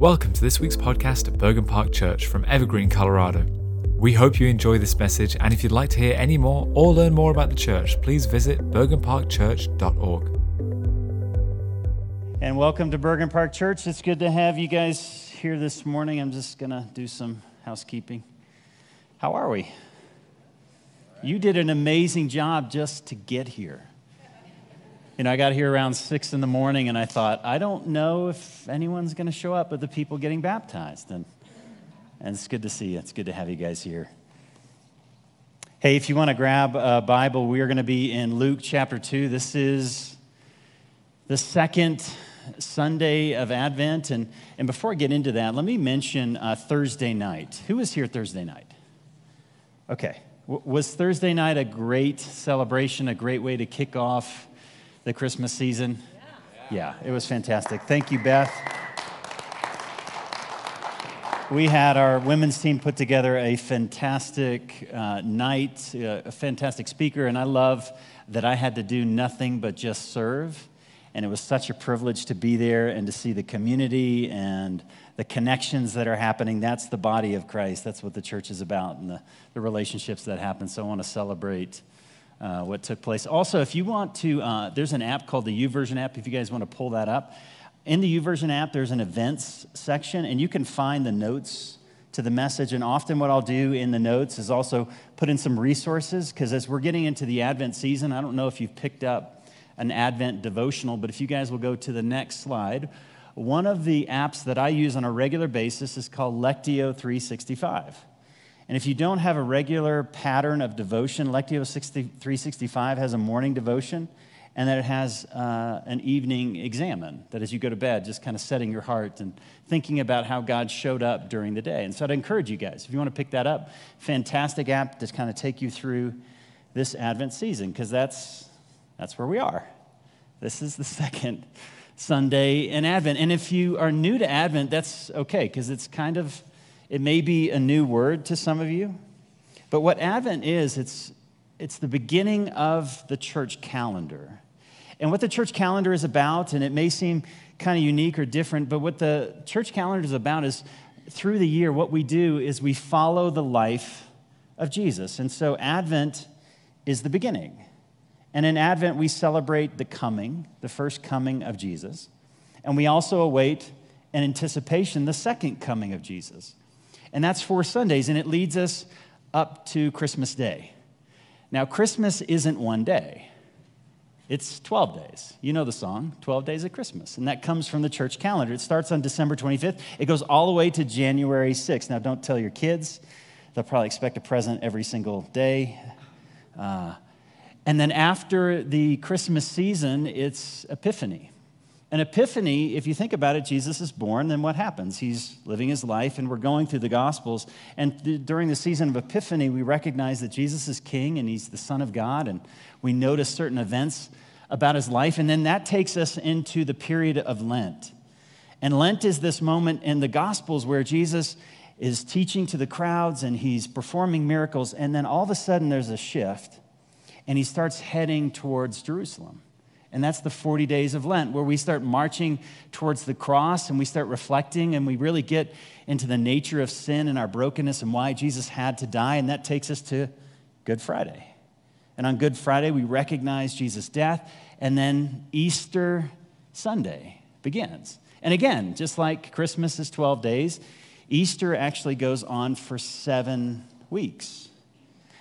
Welcome to this week's podcast at Bergen Park Church from Evergreen, Colorado. We hope you enjoy this message, and if you'd like to hear any more or learn more about the church, please visit bergenparkchurch.org. And welcome to Bergen Park Church. It's good to have you guys here this morning. I'm just going to do some housekeeping. How are we? You did an amazing job just to get here. You know, I got here around six in the morning and I thought, I don't know if anyone's going to show up but the people getting baptized. And, and it's good to see you. It's good to have you guys here. Hey, if you want to grab a Bible, we are going to be in Luke chapter 2. This is the second Sunday of Advent. And, and before I get into that, let me mention uh, Thursday night. Who was here Thursday night? Okay. W- was Thursday night a great celebration, a great way to kick off the Christmas season? Yeah, it was fantastic. Thank you, Beth. We had our women's team put together a fantastic uh, night, uh, a fantastic speaker, and I love that I had to do nothing but just serve. And it was such a privilege to be there and to see the community and the connections that are happening. That's the body of Christ. That's what the church is about and the, the relationships that happen. So I want to celebrate uh, what took place. Also, if you want to, uh, there's an app called the YouVersion app, if you guys want to pull that up. In the YouVersion app, there's an events section, and you can find the notes to the message. And often, what I'll do in the notes is also put in some resources, because as we're getting into the Advent season, I don't know if you've picked up an Advent devotional, but if you guys will go to the next slide, one of the apps that I use on a regular basis is called Lectio 365. And if you don't have a regular pattern of devotion, Lectio 365 has a morning devotion and then it has uh, an evening examen that as you go to bed, just kind of setting your heart and thinking about how God showed up during the day. And so I'd encourage you guys, if you want to pick that up, fantastic app to kind of take you through this Advent season because that's, that's where we are. This is the second Sunday in Advent. And if you are new to Advent, that's okay because it's kind of it may be a new word to some of you, but what Advent is, it's, it's the beginning of the church calendar. And what the church calendar is about, and it may seem kind of unique or different, but what the church calendar is about is through the year, what we do is we follow the life of Jesus. And so Advent is the beginning. And in Advent, we celebrate the coming, the first coming of Jesus. And we also await in anticipation the second coming of Jesus. And that's four Sundays, and it leads us up to Christmas Day. Now, Christmas isn't one day, it's 12 days. You know the song, 12 Days of Christmas. And that comes from the church calendar. It starts on December 25th, it goes all the way to January 6th. Now, don't tell your kids, they'll probably expect a present every single day. Uh, and then after the Christmas season, it's Epiphany. An epiphany, if you think about it, Jesus is born, then what happens? He's living his life, and we're going through the Gospels. And th- during the season of Epiphany, we recognize that Jesus is king and he's the Son of God, and we notice certain events about his life. And then that takes us into the period of Lent. And Lent is this moment in the Gospels where Jesus is teaching to the crowds and he's performing miracles, and then all of a sudden there's a shift, and he starts heading towards Jerusalem. And that's the 40 days of Lent, where we start marching towards the cross and we start reflecting and we really get into the nature of sin and our brokenness and why Jesus had to die. And that takes us to Good Friday. And on Good Friday, we recognize Jesus' death. And then Easter Sunday begins. And again, just like Christmas is 12 days, Easter actually goes on for seven weeks.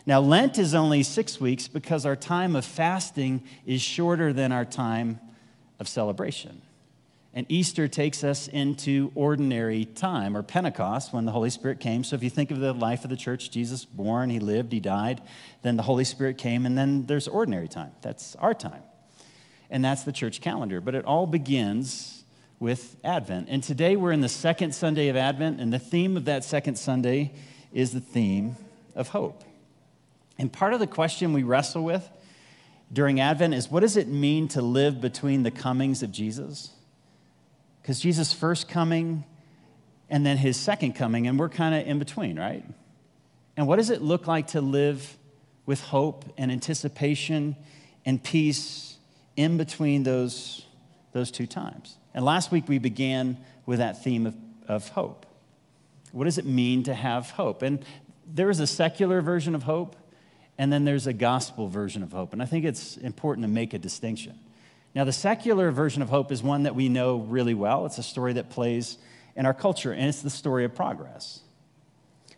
Now, Lent is only six weeks because our time of fasting is shorter than our time of celebration. And Easter takes us into ordinary time, or Pentecost, when the Holy Spirit came. So if you think of the life of the church, Jesus born, he lived, he died, then the Holy Spirit came, and then there's ordinary time. That's our time. And that's the church calendar. But it all begins with Advent. And today we're in the second Sunday of Advent, and the theme of that second Sunday is the theme of hope. And part of the question we wrestle with during Advent is what does it mean to live between the comings of Jesus? Because Jesus' first coming and then his second coming, and we're kind of in between, right? And what does it look like to live with hope and anticipation and peace in between those, those two times? And last week we began with that theme of, of hope. What does it mean to have hope? And there is a secular version of hope, and then there's a gospel version of hope. And I think it's important to make a distinction. Now, the secular version of hope is one that we know really well. It's a story that plays in our culture, and it's the story of progress.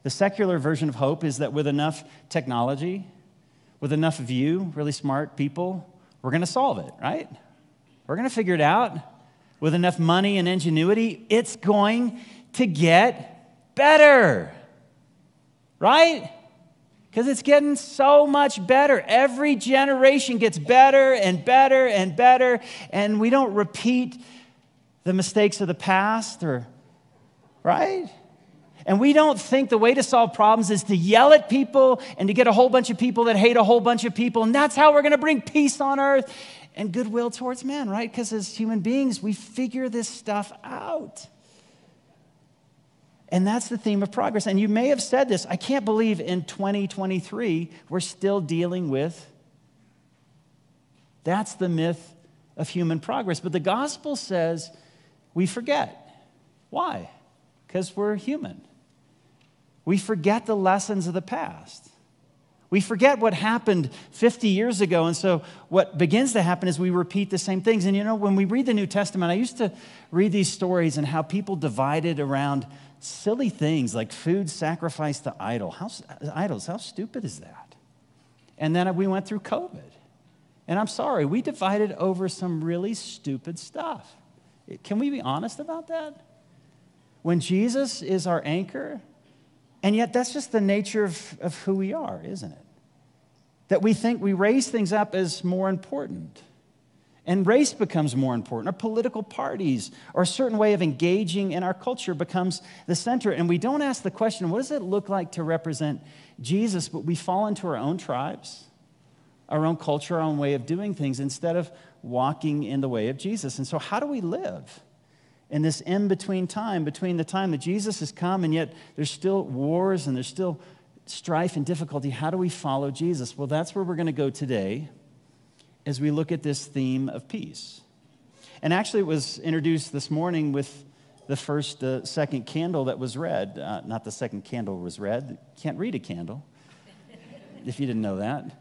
The secular version of hope is that with enough technology, with enough of you, really smart people, we're going to solve it, right? We're going to figure it out. With enough money and ingenuity, it's going to get better, right? Because it's getting so much better. Every generation gets better and better and better, and we don't repeat the mistakes of the past or, right? And we don't think the way to solve problems is to yell at people and to get a whole bunch of people that hate a whole bunch of people. And that's how we're going to bring peace on earth and goodwill towards men, right? Because as human beings, we figure this stuff out. And that's the theme of progress. And you may have said this I can't believe in 2023 we're still dealing with. That's the myth of human progress. But the gospel says we forget. Why? Because we're human. We forget the lessons of the past. We forget what happened 50 years ago. And so, what begins to happen is we repeat the same things. And you know, when we read the New Testament, I used to read these stories and how people divided around silly things like food sacrificed to idol. How, idols. How stupid is that? And then we went through COVID. And I'm sorry, we divided over some really stupid stuff. Can we be honest about that? When Jesus is our anchor, and yet, that's just the nature of, of who we are, isn't it? That we think we raise things up as more important. And race becomes more important, or political parties, or a certain way of engaging in our culture becomes the center. And we don't ask the question, what does it look like to represent Jesus? But we fall into our own tribes, our own culture, our own way of doing things, instead of walking in the way of Jesus. And so, how do we live? in this in between time, between the time that Jesus has come and yet there's still wars and there's still strife and difficulty. How do we follow Jesus? Well, that's where we're going to go today as we look at this theme of peace. And actually, it was introduced this morning with the first, uh, second candle that was read. Uh, not the second candle was read. Can't read a candle, if you didn't know that.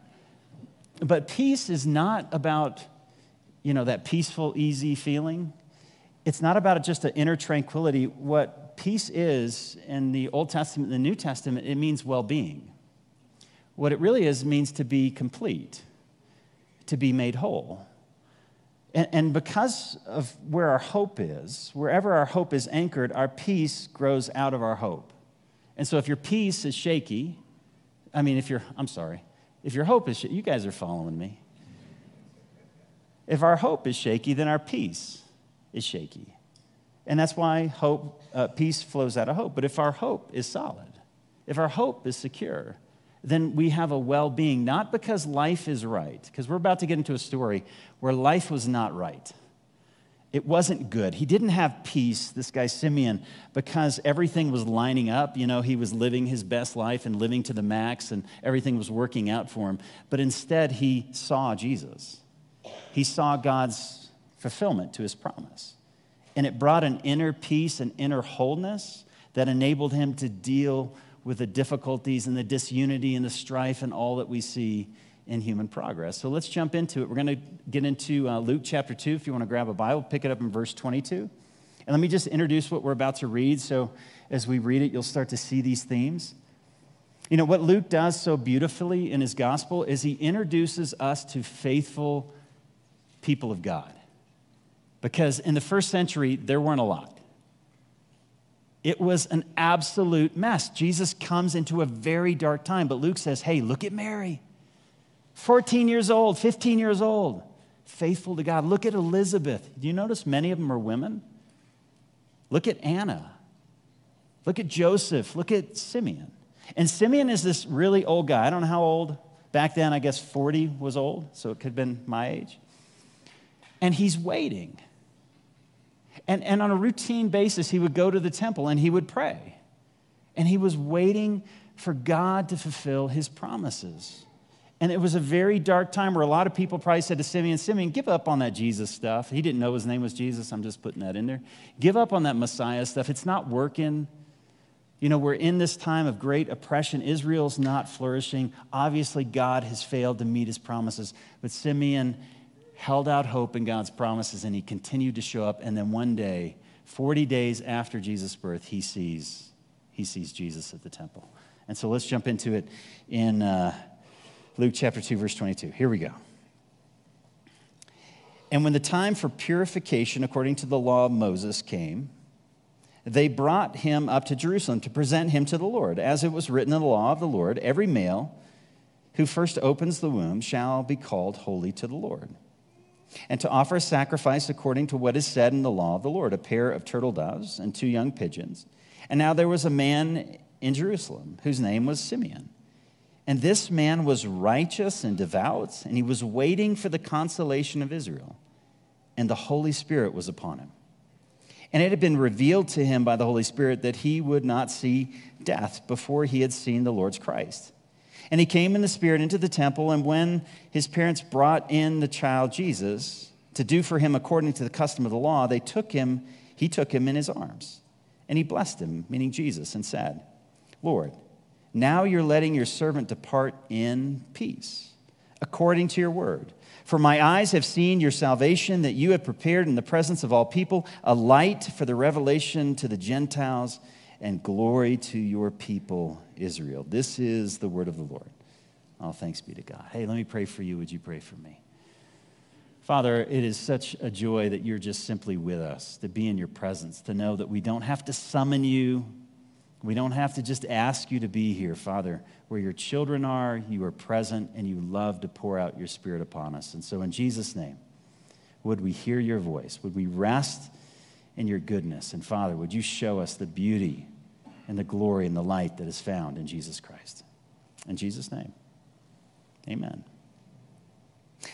But peace is not about, you know, that peaceful, easy feeling it's not about just an inner tranquility. What peace is in the Old Testament and the New Testament, it means well being. What it really is means to be complete, to be made whole. And, and because of where our hope is, wherever our hope is anchored, our peace grows out of our hope. And so if your peace is shaky, I mean, if you're, I'm sorry, if your hope is, you guys are following me. If our hope is shaky, then our peace is shaky. And that's why hope, uh, peace flows out of hope. But if our hope is solid, if our hope is secure, then we have a well being, not because life is right, because we're about to get into a story where life was not right. It wasn't good. He didn't have peace, this guy Simeon, because everything was lining up. You know, he was living his best life and living to the max, and everything was working out for him. But instead, he saw Jesus. He saw God's fulfillment to his promise. And it brought an inner peace and inner wholeness that enabled him to deal with the difficulties and the disunity and the strife and all that we see in human progress. So let's jump into it. We're going to get into uh, Luke chapter 2. If you want to grab a Bible, pick it up in verse 22. And let me just introduce what we're about to read. So as we read it, you'll start to see these themes. You know, what Luke does so beautifully in his gospel is he introduces us to faithful people of God because in the first century, there weren't a lot. It was an absolute mess. Jesus comes into a very dark time, but Luke says, Hey, look at Mary, 14 years old, 15 years old, faithful to God. Look at Elizabeth. Do you notice many of them are women? Look at Anna. Look at Joseph. Look at Simeon. And Simeon is this really old guy. I don't know how old. Back then, I guess 40 was old, so it could have been my age. And he's waiting. And, and on a routine basis, he would go to the temple and he would pray. And he was waiting for God to fulfill his promises. And it was a very dark time where a lot of people probably said to Simeon, Simeon, give up on that Jesus stuff. He didn't know his name was Jesus. I'm just putting that in there. Give up on that Messiah stuff. It's not working. You know, we're in this time of great oppression. Israel's not flourishing. Obviously, God has failed to meet his promises. But Simeon held out hope in God's promises and he continued to show up. And then one day, 40 days after Jesus' birth, he sees, he sees Jesus at the temple. And so let's jump into it in. Uh, Luke chapter 2, verse 22. Here we go. And when the time for purification according to the law of Moses came, they brought him up to Jerusalem to present him to the Lord. As it was written in the law of the Lord, every male who first opens the womb shall be called holy to the Lord. And to offer a sacrifice according to what is said in the law of the Lord a pair of turtle doves and two young pigeons. And now there was a man in Jerusalem whose name was Simeon. And this man was righteous and devout, and he was waiting for the consolation of Israel. And the Holy Spirit was upon him. And it had been revealed to him by the Holy Spirit that he would not see death before he had seen the Lord's Christ. And he came in the Spirit into the temple, and when his parents brought in the child Jesus to do for him according to the custom of the law, they took him, he took him in his arms. And he blessed him, meaning Jesus, and said, Lord, now you're letting your servant depart in peace, according to your word. For my eyes have seen your salvation that you have prepared in the presence of all people, a light for the revelation to the Gentiles and glory to your people, Israel. This is the word of the Lord. All thanks be to God. Hey, let me pray for you. Would you pray for me? Father, it is such a joy that you're just simply with us, to be in your presence, to know that we don't have to summon you, we don't have to just ask you to be here, Father. Where your children are, you are present and you love to pour out your Spirit upon us. And so, in Jesus' name, would we hear your voice? Would we rest in your goodness? And Father, would you show us the beauty and the glory and the light that is found in Jesus Christ? In Jesus' name, amen.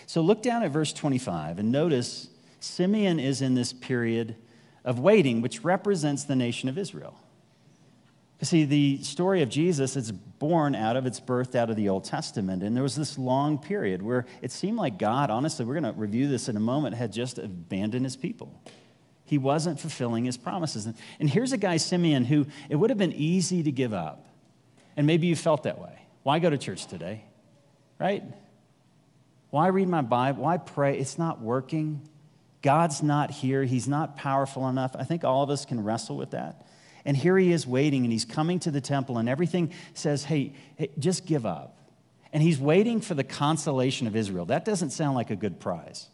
So, look down at verse 25 and notice Simeon is in this period of waiting, which represents the nation of Israel. You see, the story of Jesus is born out of, it's birthed out of the Old Testament. And there was this long period where it seemed like God, honestly, we're going to review this in a moment, had just abandoned his people. He wasn't fulfilling his promises. And here's a guy, Simeon, who it would have been easy to give up. And maybe you felt that way. Why go to church today? Right? Why read my Bible? Why pray? It's not working. God's not here. He's not powerful enough. I think all of us can wrestle with that. And here he is waiting, and he's coming to the temple, and everything says, hey, hey just give up. And he's waiting for the consolation of Israel. That doesn't sound like a good prize.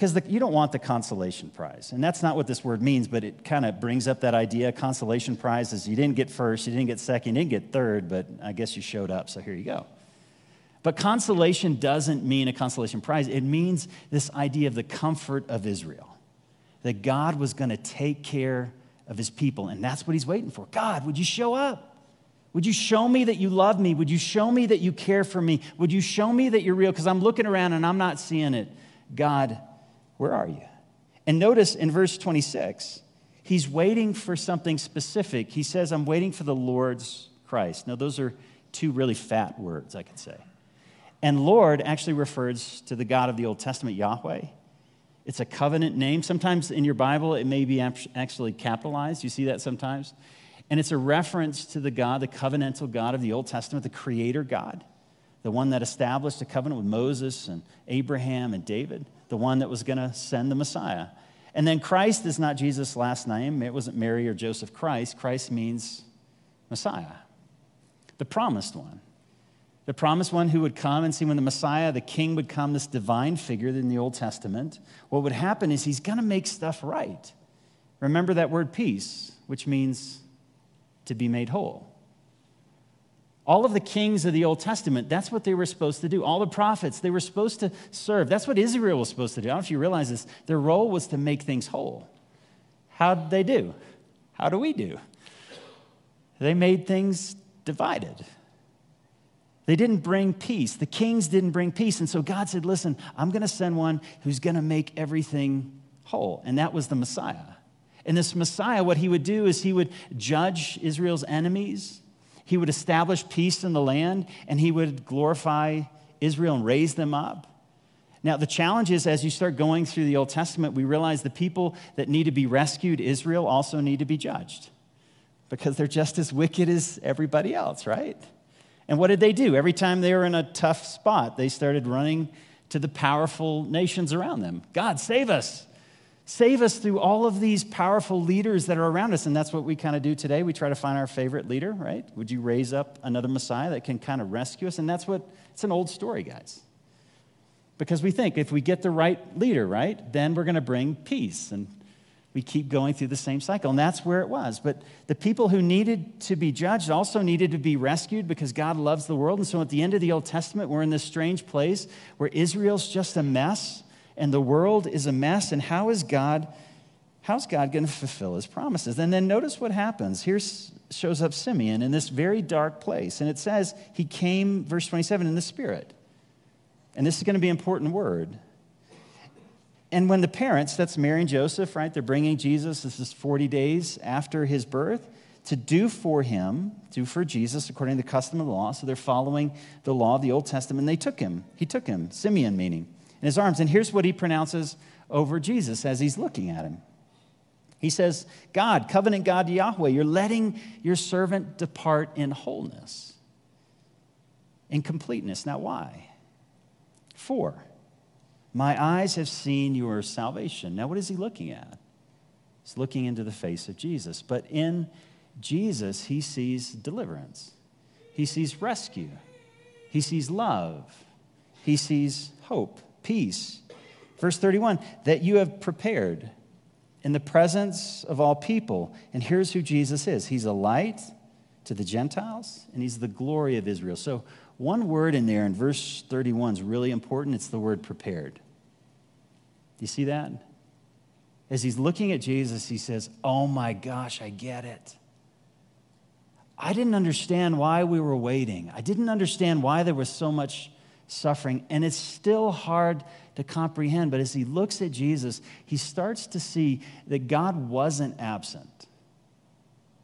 Because you don't want the consolation prize. And that's not what this word means, but it kind of brings up that idea. Consolation prize is you didn't get first, you didn't get second, you didn't get third, but I guess you showed up, so here you go. But consolation doesn't mean a consolation prize. It means this idea of the comfort of Israel, that God was going to take care of his people. And that's what he's waiting for. God, would you show up? Would you show me that you love me? Would you show me that you care for me? Would you show me that you're real? Because I'm looking around and I'm not seeing it. God, where are you? And notice in verse 26, he's waiting for something specific. He says, I'm waiting for the Lord's Christ. Now, those are two really fat words, I could say. And Lord actually refers to the God of the Old Testament, Yahweh. It's a covenant name. Sometimes in your Bible, it may be actually capitalized. You see that sometimes. And it's a reference to the God, the covenantal God of the Old Testament, the creator God, the one that established a covenant with Moses and Abraham and David, the one that was going to send the Messiah. And then Christ is not Jesus' last name. It wasn't Mary or Joseph Christ. Christ means Messiah, the promised one the promised one who would come and see when the Messiah, the king, would come, this divine figure in the Old Testament, what would happen is he's going to make stuff right. Remember that word peace, which means to be made whole. All of the kings of the Old Testament, that's what they were supposed to do. All the prophets, they were supposed to serve. That's what Israel was supposed to do. I don't know if you realize this. Their role was to make things whole. How did they do? How do we do? They made things divided. They didn't bring peace. The kings didn't bring peace. And so God said, Listen, I'm going to send one who's going to make everything whole. And that was the Messiah. And this Messiah, what he would do is he would judge Israel's enemies, he would establish peace in the land, and he would glorify Israel and raise them up. Now, the challenge is as you start going through the Old Testament, we realize the people that need to be rescued, Israel, also need to be judged because they're just as wicked as everybody else, right? And what did they do? Every time they were in a tough spot, they started running to the powerful nations around them. God, save us. Save us through all of these powerful leaders that are around us. And that's what we kind of do today. We try to find our favorite leader, right? Would you raise up another Messiah that can kind of rescue us? And that's what, it's an old story, guys. Because we think if we get the right leader, right, then we're going to bring peace. And we keep going through the same cycle. And that's where it was. But the people who needed to be judged also needed to be rescued because God loves the world. And so at the end of the Old Testament, we're in this strange place where Israel's just a mess and the world is a mess. And how is God? How's God going to fulfill his promises? And then notice what happens. Here shows up Simeon in this very dark place. And it says he came, verse 27, in the Spirit. And this is going to be an important word. And when the parents, that's Mary and Joseph, right, they're bringing Jesus, this is 40 days after his birth, to do for him, do for Jesus according to the custom of the law. So they're following the law of the Old Testament. And they took him. He took him, Simeon meaning, in his arms. And here's what he pronounces over Jesus as he's looking at him. He says, God, covenant God Yahweh, you're letting your servant depart in wholeness, in completeness. Now, why? For, my eyes have seen your salvation. Now, what is he looking at? He's looking into the face of Jesus. But in Jesus, he sees deliverance, he sees rescue, he sees love, he sees hope, peace. Verse 31 that you have prepared in the presence of all people. And here's who Jesus is He's a light to the Gentiles, and He's the glory of Israel. So, one word in there in verse 31 is really important. It's the word prepared. Do you see that? As he's looking at Jesus, he says, Oh my gosh, I get it. I didn't understand why we were waiting. I didn't understand why there was so much suffering. And it's still hard to comprehend. But as he looks at Jesus, he starts to see that God wasn't absent.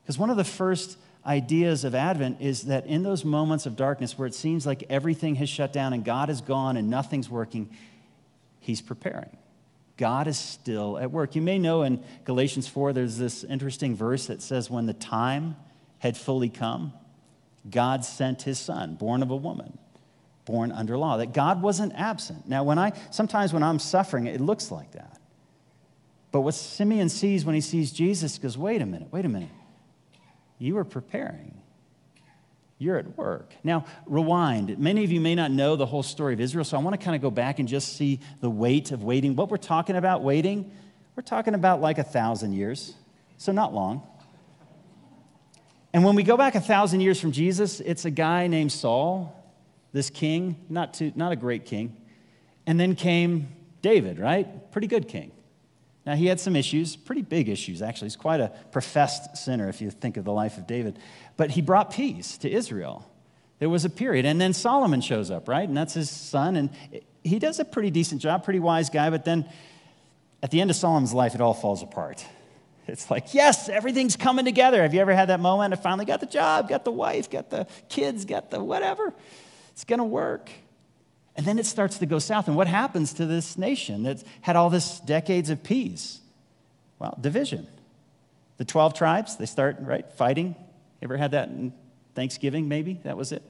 Because one of the first ideas of Advent is that in those moments of darkness where it seems like everything has shut down and God is gone and nothing's working, He's preparing. God is still at work. You may know in Galatians 4, there's this interesting verse that says, When the time had fully come, God sent His Son, born of a woman, born under law. That God wasn't absent. Now, when I sometimes when I'm suffering, it looks like that. But what Simeon sees when he sees Jesus goes, wait a minute, wait a minute. You are preparing. You're at work. Now, rewind. Many of you may not know the whole story of Israel, so I want to kind of go back and just see the weight of waiting. What we're talking about waiting, we're talking about like a thousand years, so not long. And when we go back a thousand years from Jesus, it's a guy named Saul, this king, not, too, not a great king. And then came David, right? Pretty good king. Now, he had some issues, pretty big issues, actually. He's quite a professed sinner if you think of the life of David. But he brought peace to Israel. There was a period. And then Solomon shows up, right? And that's his son. And he does a pretty decent job, pretty wise guy. But then at the end of Solomon's life, it all falls apart. It's like, yes, everything's coming together. Have you ever had that moment? I finally got the job, got the wife, got the kids, got the whatever. It's going to work. And then it starts to go south. And what happens to this nation that had all this decades of peace? Well, division. The 12 tribes, they start, right, fighting. Ever had that in Thanksgiving, maybe? That was it.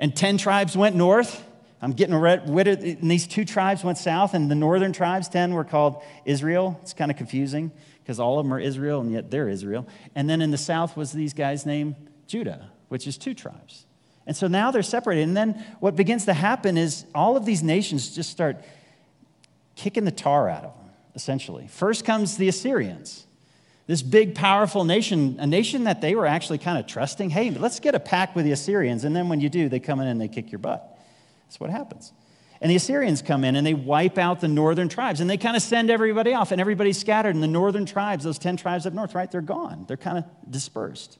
And 10 tribes went north. I'm getting rid of, and these two tribes went south, and the northern tribes, 10, were called Israel. It's kind of confusing because all of them are Israel, and yet they're Israel. And then in the south was these guys named Judah, which is two tribes. And so now they're separated. And then what begins to happen is all of these nations just start kicking the tar out of them, essentially. First comes the Assyrians, this big, powerful nation, a nation that they were actually kind of trusting. Hey, let's get a pact with the Assyrians. And then when you do, they come in and they kick your butt. That's what happens. And the Assyrians come in and they wipe out the northern tribes and they kind of send everybody off and everybody's scattered. And the northern tribes, those 10 tribes up north, right, they're gone. They're kind of dispersed.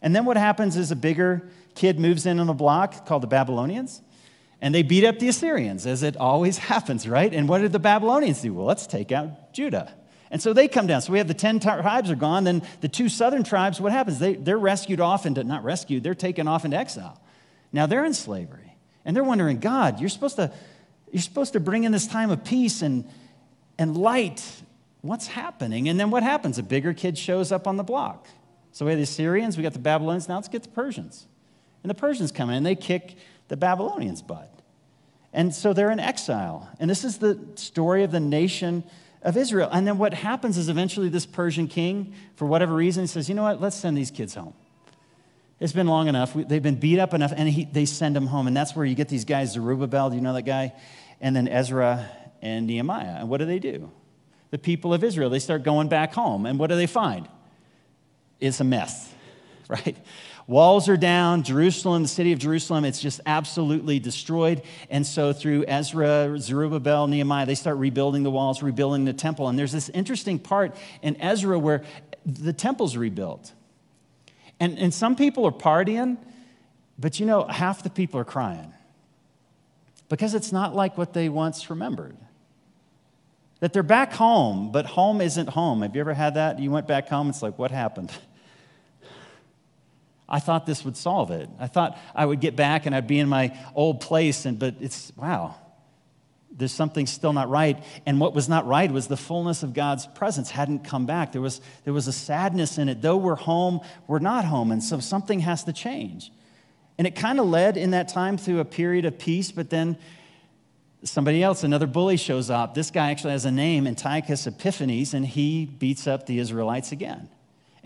And then what happens is a bigger kid moves in on the block called the Babylonians, and they beat up the Assyrians, as it always happens, right? And what did the Babylonians do? Well, let's take out Judah. And so they come down. So we have the 10 tribes are gone. Then the two southern tribes, what happens? They, they're rescued off into, not rescued, they're taken off into exile. Now they're in slavery. And they're wondering, God, you're supposed to, you're supposed to bring in this time of peace and, and light. What's happening? And then what happens? A bigger kid shows up on the block. So we have the Assyrians, we got the Babylonians, now let's get the Persians. And the Persians come in and they kick the Babylonians' butt. And so they're in exile. And this is the story of the nation of Israel. And then what happens is eventually this Persian king, for whatever reason, says, you know what, let's send these kids home. It's been long enough. They've been beat up enough, and he, they send them home. And that's where you get these guys, Zerubbabel, do you know that guy? And then Ezra and Nehemiah. And what do they do? The people of Israel, they start going back home. And what do they find? It's a mess, right? Walls are down. Jerusalem, the city of Jerusalem, it's just absolutely destroyed. And so through Ezra, Zerubbabel, Nehemiah, they start rebuilding the walls, rebuilding the temple. And there's this interesting part in Ezra where the temple's rebuilt. And, and some people are partying, but you know, half the people are crying because it's not like what they once remembered. That they're back home, but home isn't home. Have you ever had that? You went back home, it's like, what happened? I thought this would solve it. I thought I would get back and I'd be in my old place, and, but it's, wow, there's something still not right. And what was not right was the fullness of God's presence hadn't come back. There was, there was a sadness in it. Though we're home, we're not home. And so something has to change. And it kind of led in that time through a period of peace, but then somebody else, another bully shows up. This guy actually has a name, Antiochus Epiphanes, and he beats up the Israelites again.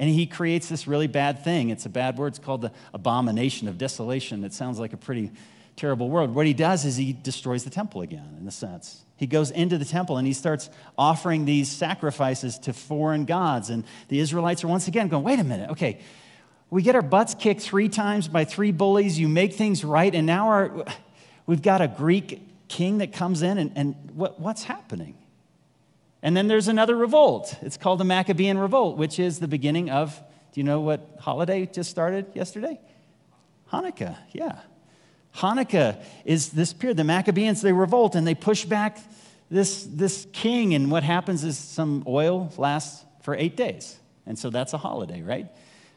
And he creates this really bad thing. It's a bad word. It's called the abomination of desolation. It sounds like a pretty terrible world. What he does is he destroys the temple again, in a sense. He goes into the temple and he starts offering these sacrifices to foreign gods. And the Israelites are once again going, wait a minute, okay, we get our butts kicked three times by three bullies, you make things right, and now our, we've got a Greek king that comes in, and, and what, what's happening? And then there's another revolt. It's called the Maccabean Revolt, which is the beginning of, do you know what holiday just started yesterday? Hanukkah, yeah. Hanukkah is this period. The Maccabees, they revolt and they push back this, this king. And what happens is some oil lasts for eight days. And so that's a holiday, right?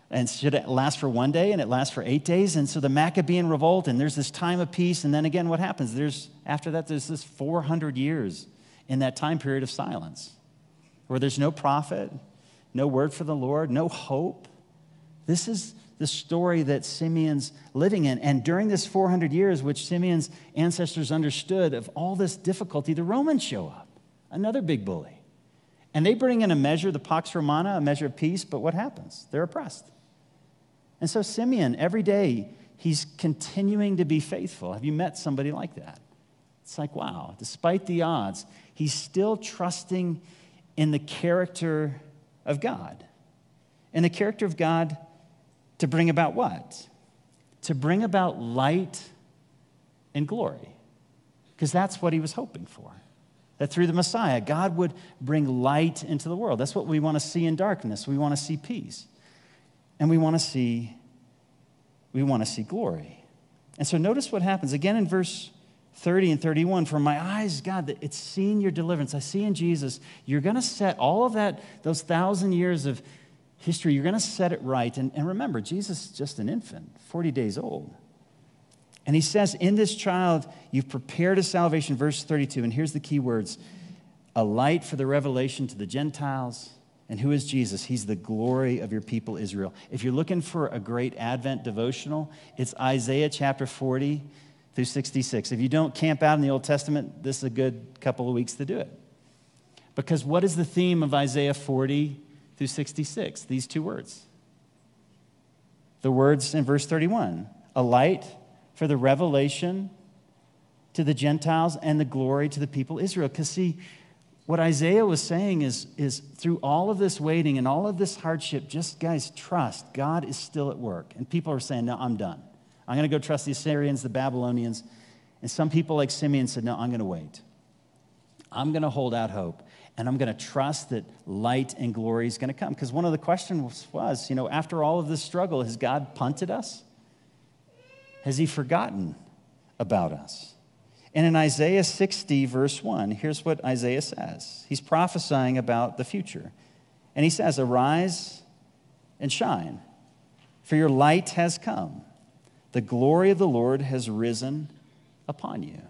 And should it last for one day and it lasts for eight days? And so the Maccabean revolt, and there's this time of peace. And then again, what happens? There's, after that, there's this 400 years in that time period of silence where there's no prophet, no word for the Lord, no hope. This is the story that Simeon's living in. And during this 400 years, which Simeon's ancestors understood of all this difficulty, the Romans show up, another big bully. And they bring in a measure, the Pax Romana, a measure of peace, but what happens? They're oppressed. And so Simeon, every day, he's continuing to be faithful. Have you met somebody like that? It's like, wow, despite the odds, he's still trusting in the character of God. And the character of God to bring about what? To bring about light and glory. Because that's what he was hoping for. That through the Messiah, God would bring light into the world. That's what we want to see in darkness. We want to see peace. And we want to see we want to see glory. And so notice what happens again in verse 30 and 31 for my eyes god that it's seen your deliverance i see in jesus you're going to set all of that those thousand years of history, you're going to set it right. And, and remember, Jesus is just an infant, 40 days old. And he says, In this child, you've prepared a salvation, verse 32. And here's the key words a light for the revelation to the Gentiles. And who is Jesus? He's the glory of your people, Israel. If you're looking for a great Advent devotional, it's Isaiah chapter 40 through 66. If you don't camp out in the Old Testament, this is a good couple of weeks to do it. Because what is the theme of Isaiah 40 through 66, these two words. The words in verse 31 a light for the revelation to the Gentiles and the glory to the people Israel. Because, see, what Isaiah was saying is, is through all of this waiting and all of this hardship, just guys, trust God is still at work. And people are saying, No, I'm done. I'm going to go trust the Assyrians, the Babylonians. And some people, like Simeon, said, No, I'm going to wait. I'm going to hold out hope and I'm going to trust that light and glory is going to come. Because one of the questions was, you know, after all of this struggle, has God punted us? Has he forgotten about us? And in Isaiah 60, verse 1, here's what Isaiah says. He's prophesying about the future. And he says, Arise and shine, for your light has come. The glory of the Lord has risen upon you.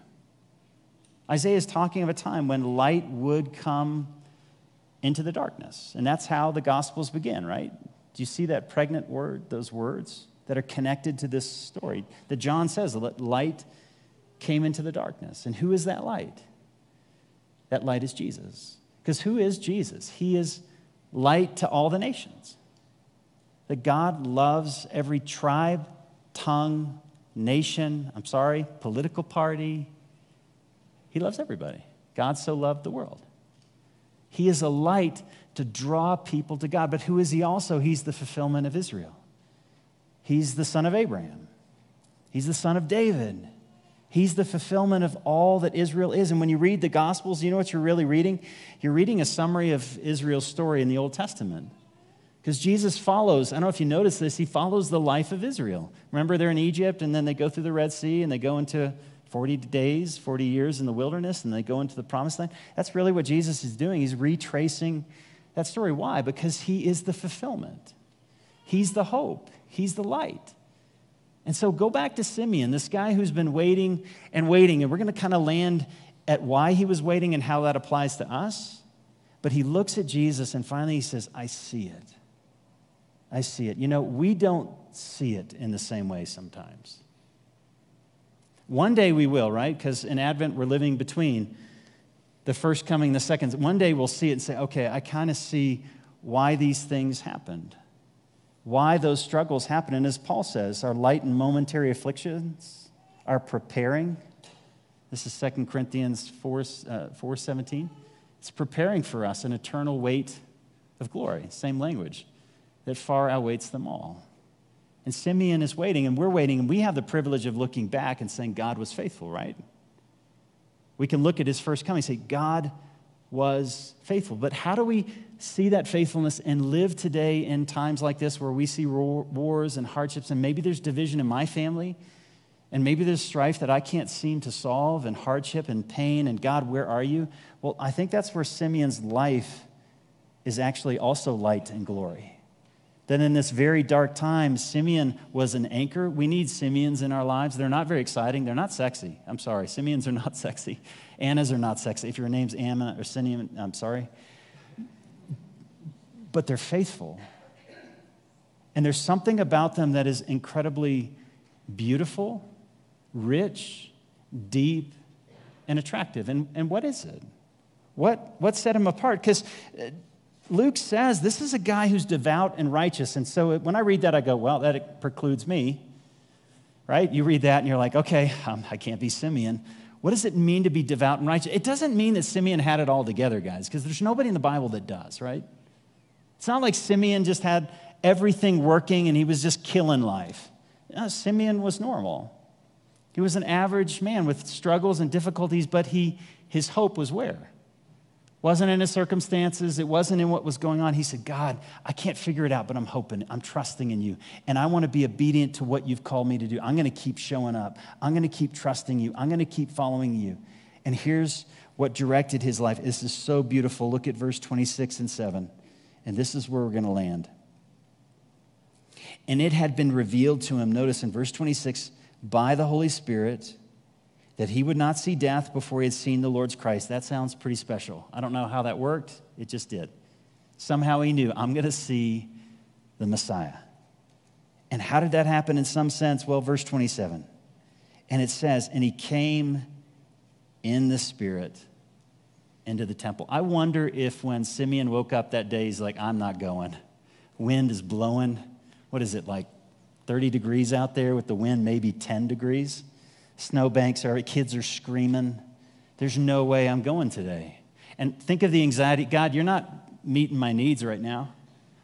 Isaiah is talking of a time when light would come into the darkness. And that's how the Gospels begin, right? Do you see that pregnant word, those words that are connected to this story? That John says, that light came into the darkness. And who is that light? That light is Jesus. Because who is Jesus? He is light to all the nations. That God loves every tribe, tongue, nation, I'm sorry, political party. He loves everybody. God so loved the world. He is a light to draw people to God. But who is he also? He's the fulfillment of Israel. He's the son of Abraham. He's the son of David. He's the fulfillment of all that Israel is. And when you read the Gospels, you know what you're really reading? You're reading a summary of Israel's story in the Old Testament. Because Jesus follows, I don't know if you notice this, he follows the life of Israel. Remember, they're in Egypt, and then they go through the Red Sea, and they go into 40 days, 40 years in the wilderness, and they go into the promised land. That's really what Jesus is doing. He's retracing that story. Why? Because he is the fulfillment, he's the hope, he's the light. And so go back to Simeon, this guy who's been waiting and waiting, and we're going to kind of land at why he was waiting and how that applies to us. But he looks at Jesus and finally he says, I see it. I see it. You know, we don't see it in the same way sometimes. One day we will, right? Because in Advent we're living between the first coming, and the second. One day we'll see it and say, okay, I kind of see why these things happened, why those struggles happen. And as Paul says, our light and momentary afflictions are preparing. This is 2 Corinthians 4, uh, 4 17. It's preparing for us an eternal weight of glory. Same language that far outweighs them all. And Simeon is waiting, and we're waiting, and we have the privilege of looking back and saying God was faithful, right? We can look at his first coming and say, God was faithful. But how do we see that faithfulness and live today in times like this where we see wars and hardships, and maybe there's division in my family, and maybe there's strife that I can't seem to solve, and hardship and pain, and God, where are you? Well, I think that's where Simeon's life is actually also light and glory. That in this very dark time, Simeon was an anchor. We need Simeons in our lives. They're not very exciting. They're not sexy. I'm sorry. Simeons are not sexy. Annas are not sexy. If your name's Anna or Simeon, I'm sorry. But they're faithful. And there's something about them that is incredibly beautiful, rich, deep, and attractive. And, and what is it? What, what set him apart? Because uh, Luke says this is a guy who's devout and righteous. And so when I read that, I go, well, that precludes me, right? You read that and you're like, okay, um, I can't be Simeon. What does it mean to be devout and righteous? It doesn't mean that Simeon had it all together, guys, because there's nobody in the Bible that does, right? It's not like Simeon just had everything working and he was just killing life. No, Simeon was normal. He was an average man with struggles and difficulties, but he, his hope was where? Wasn't in his circumstances, it wasn't in what was going on. He said, God, I can't figure it out, but I'm hoping, I'm trusting in you. And I want to be obedient to what you've called me to do. I'm going to keep showing up. I'm going to keep trusting you. I'm going to keep following you. And here's what directed his life. This is so beautiful. Look at verse 26 and 7. And this is where we're going to land. And it had been revealed to him, notice in verse 26, by the Holy Spirit that he would not see death before he had seen the Lord's Christ. That sounds pretty special. I don't know how that worked, it just did. Somehow he knew, I'm going to see the Messiah. And how did that happen in some sense? Well, verse 27. And it says, And he came in the Spirit into the temple. I wonder if when Simeon woke up that day, he's like, I'm not going. Wind is blowing. What is it, like 30 degrees out there with the wind, maybe 10 degrees? Snowbanks are, kids are screaming. There's no way I'm going today. And think of the anxiety God, you're not meeting my needs right now.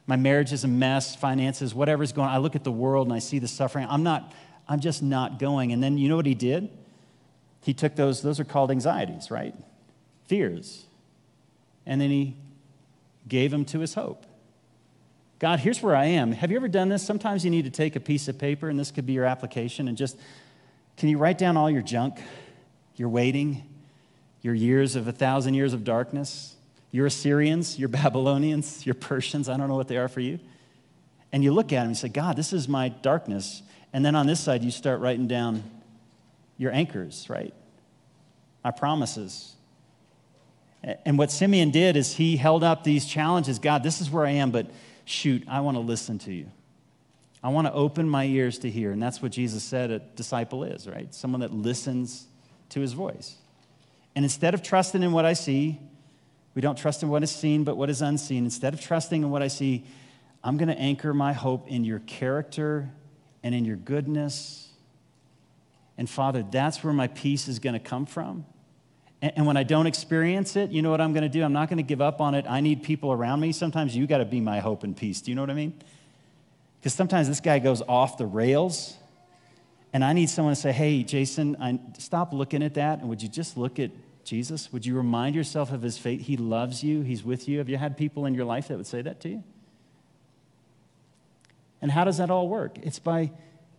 My marriage is a mess, finances, whatever's going on. I look at the world and I see the suffering. I'm not, I'm just not going. And then you know what he did? He took those, those are called anxieties, right? Fears. And then he gave them to his hope. God, here's where I am. Have you ever done this? Sometimes you need to take a piece of paper, and this could be your application, and just can you write down all your junk, your waiting, your years of a thousand years of darkness, your Assyrians, your Babylonians, your Persians? I don't know what they are for you. And you look at them and say, God, this is my darkness. And then on this side, you start writing down your anchors, right? My promises. And what Simeon did is he held up these challenges God, this is where I am, but shoot, I want to listen to you. I want to open my ears to hear. And that's what Jesus said a disciple is, right? Someone that listens to his voice. And instead of trusting in what I see, we don't trust in what is seen, but what is unseen. Instead of trusting in what I see, I'm going to anchor my hope in your character and in your goodness. And Father, that's where my peace is going to come from. And, when I don't experience it, you know what I'm going to do? I'm not going to give up on it. I need people around me. Sometimes you got to be my hope and peace. Do you know what I mean? Because sometimes this guy goes off the rails, and I need someone to say, hey, Jason, I, stop looking at that, and would you just look at Jesus? Would you remind yourself of his faith? He loves you, he's with you. Have you had people in your life that would say that to you? And how does that all work? It's by,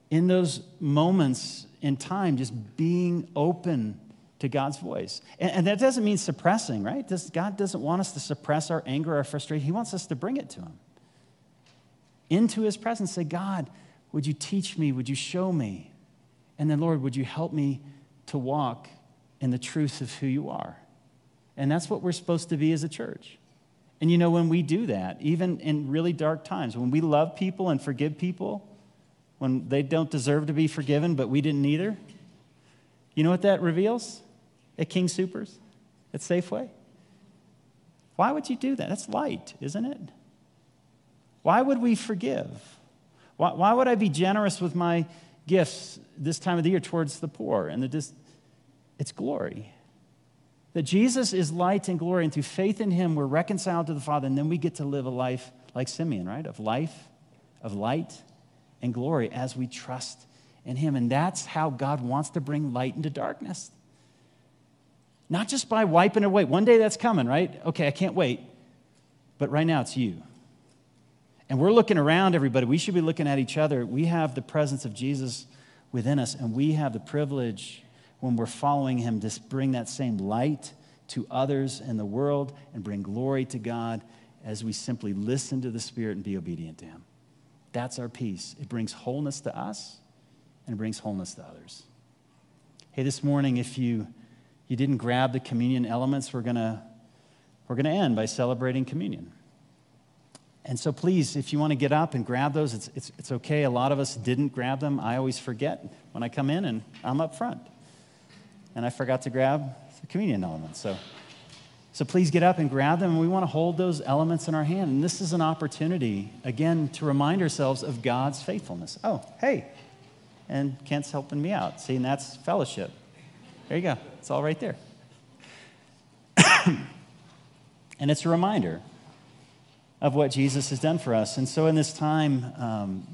in those moments in time, just being open to God's voice. And, and that doesn't mean suppressing, right? This, God doesn't want us to suppress our anger, our frustration. He wants us to bring it to Him. Into His presence, say, God, would you teach me? Would you show me? And then, Lord, would you help me to walk in the truth of who you are? And that's what we're supposed to be as a church. And you know, when we do that, even in really dark times, when we love people and forgive people, when they don't deserve to be forgiven, but we didn't either, you know what that reveals? at King Soopers, at Safeway? Why would you do that? That's light, isn't it? Why would we forgive? Why, why would I be generous with my gifts this time of the year towards the poor? And the dis- it's glory. That Jesus is light and glory, and through faith in him, we're reconciled to the Father, and then we get to live a life like Simeon, right? Of life, of light, and glory as we trust in him. And that's how God wants to bring light into darkness. Not just by wiping it away. One day that's coming, right? Okay, I can't wait. But right now it's you. And we're looking around, everybody. We should be looking at each other. We have the presence of Jesus within us, and we have the privilege when we're following him to bring that same light to others in the world and bring glory to God as we simply listen to the Spirit and be obedient to him. That's our peace. It brings wholeness to us and it brings wholeness to others. Hey, this morning, if you you didn't grab the communion elements, we're going to we're going to end by celebrating communion. And so, please, if you want to get up and grab those, it's, it's, it's okay. A lot of us didn't grab them. I always forget when I come in and I'm up front. And I forgot to grab the communion elements. So, so please get up and grab them. And we want to hold those elements in our hand. And this is an opportunity, again, to remind ourselves of God's faithfulness. Oh, hey. And Kent's helping me out. See, and that's fellowship. There you go. It's all right there. and it's a reminder of what Jesus has done for us. And so in this time, um,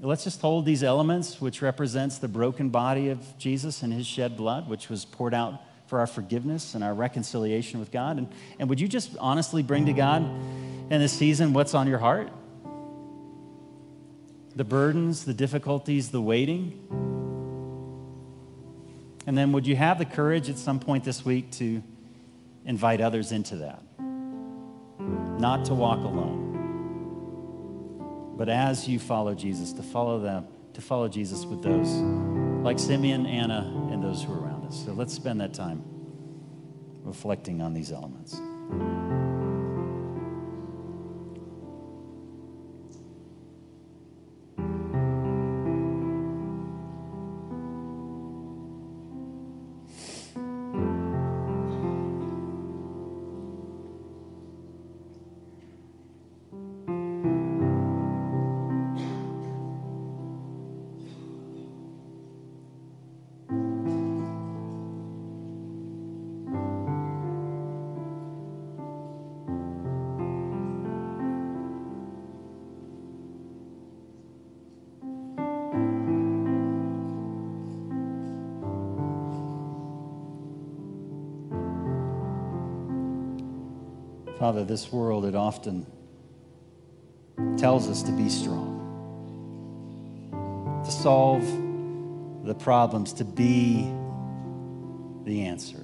let's just hold these elements, which represents the broken body of Jesus and his shed blood, which was poured out for our forgiveness and our reconciliation with God. And, and would you just honestly bring to God in this season what's on your heart? The burdens, the difficulties, the waiting. And then would you have the courage at some point this week to invite others into that? Not to walk alone, but as you follow Jesus, to follow them, to follow Jesus with those like Simeon, Anna, and those who are around us. So let's spend that time reflecting on these elements. Father, this world, it often tells us to be strong, to solve the problems, to be the answer.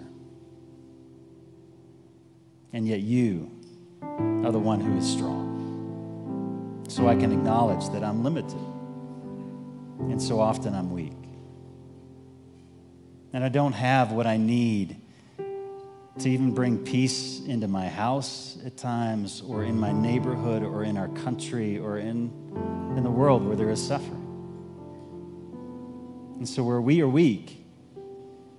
And yet you are the one who is strong. So I can acknowledge that I'm limited. And so often I'm weak. and I don't have what I need to even bring peace into my house at times, or in my neighborhood, or in our country, or in, in the world where there is suffering. And so, where we are weak,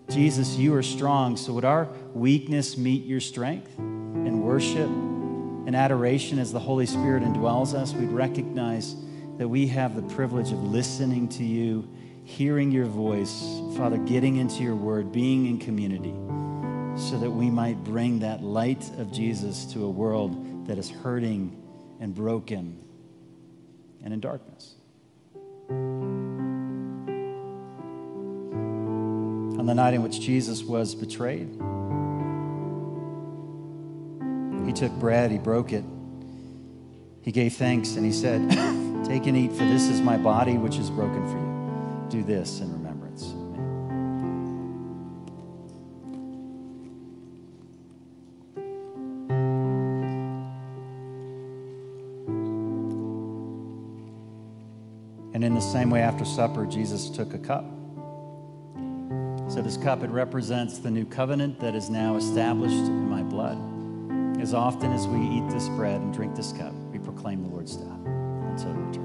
Jesus, you are strong. So, would our weakness meet your strength in worship and adoration as the Holy Spirit indwells us? We'd recognize that we have the privilege of listening to you, hearing your voice, Father, getting into your word, being in community so that we might bring that light of Jesus to a world that is hurting and broken and in darkness. On the night in which Jesus was betrayed, he took bread, he broke it, he gave thanks, and he said, Take and eat, for this is my body which is broken for you. Do this in remembrance. Same way, after supper, Jesus took a cup. So, this cup, it represents the new covenant that is now established in my blood. As often as we eat this bread and drink this cup, we proclaim the Lord's death.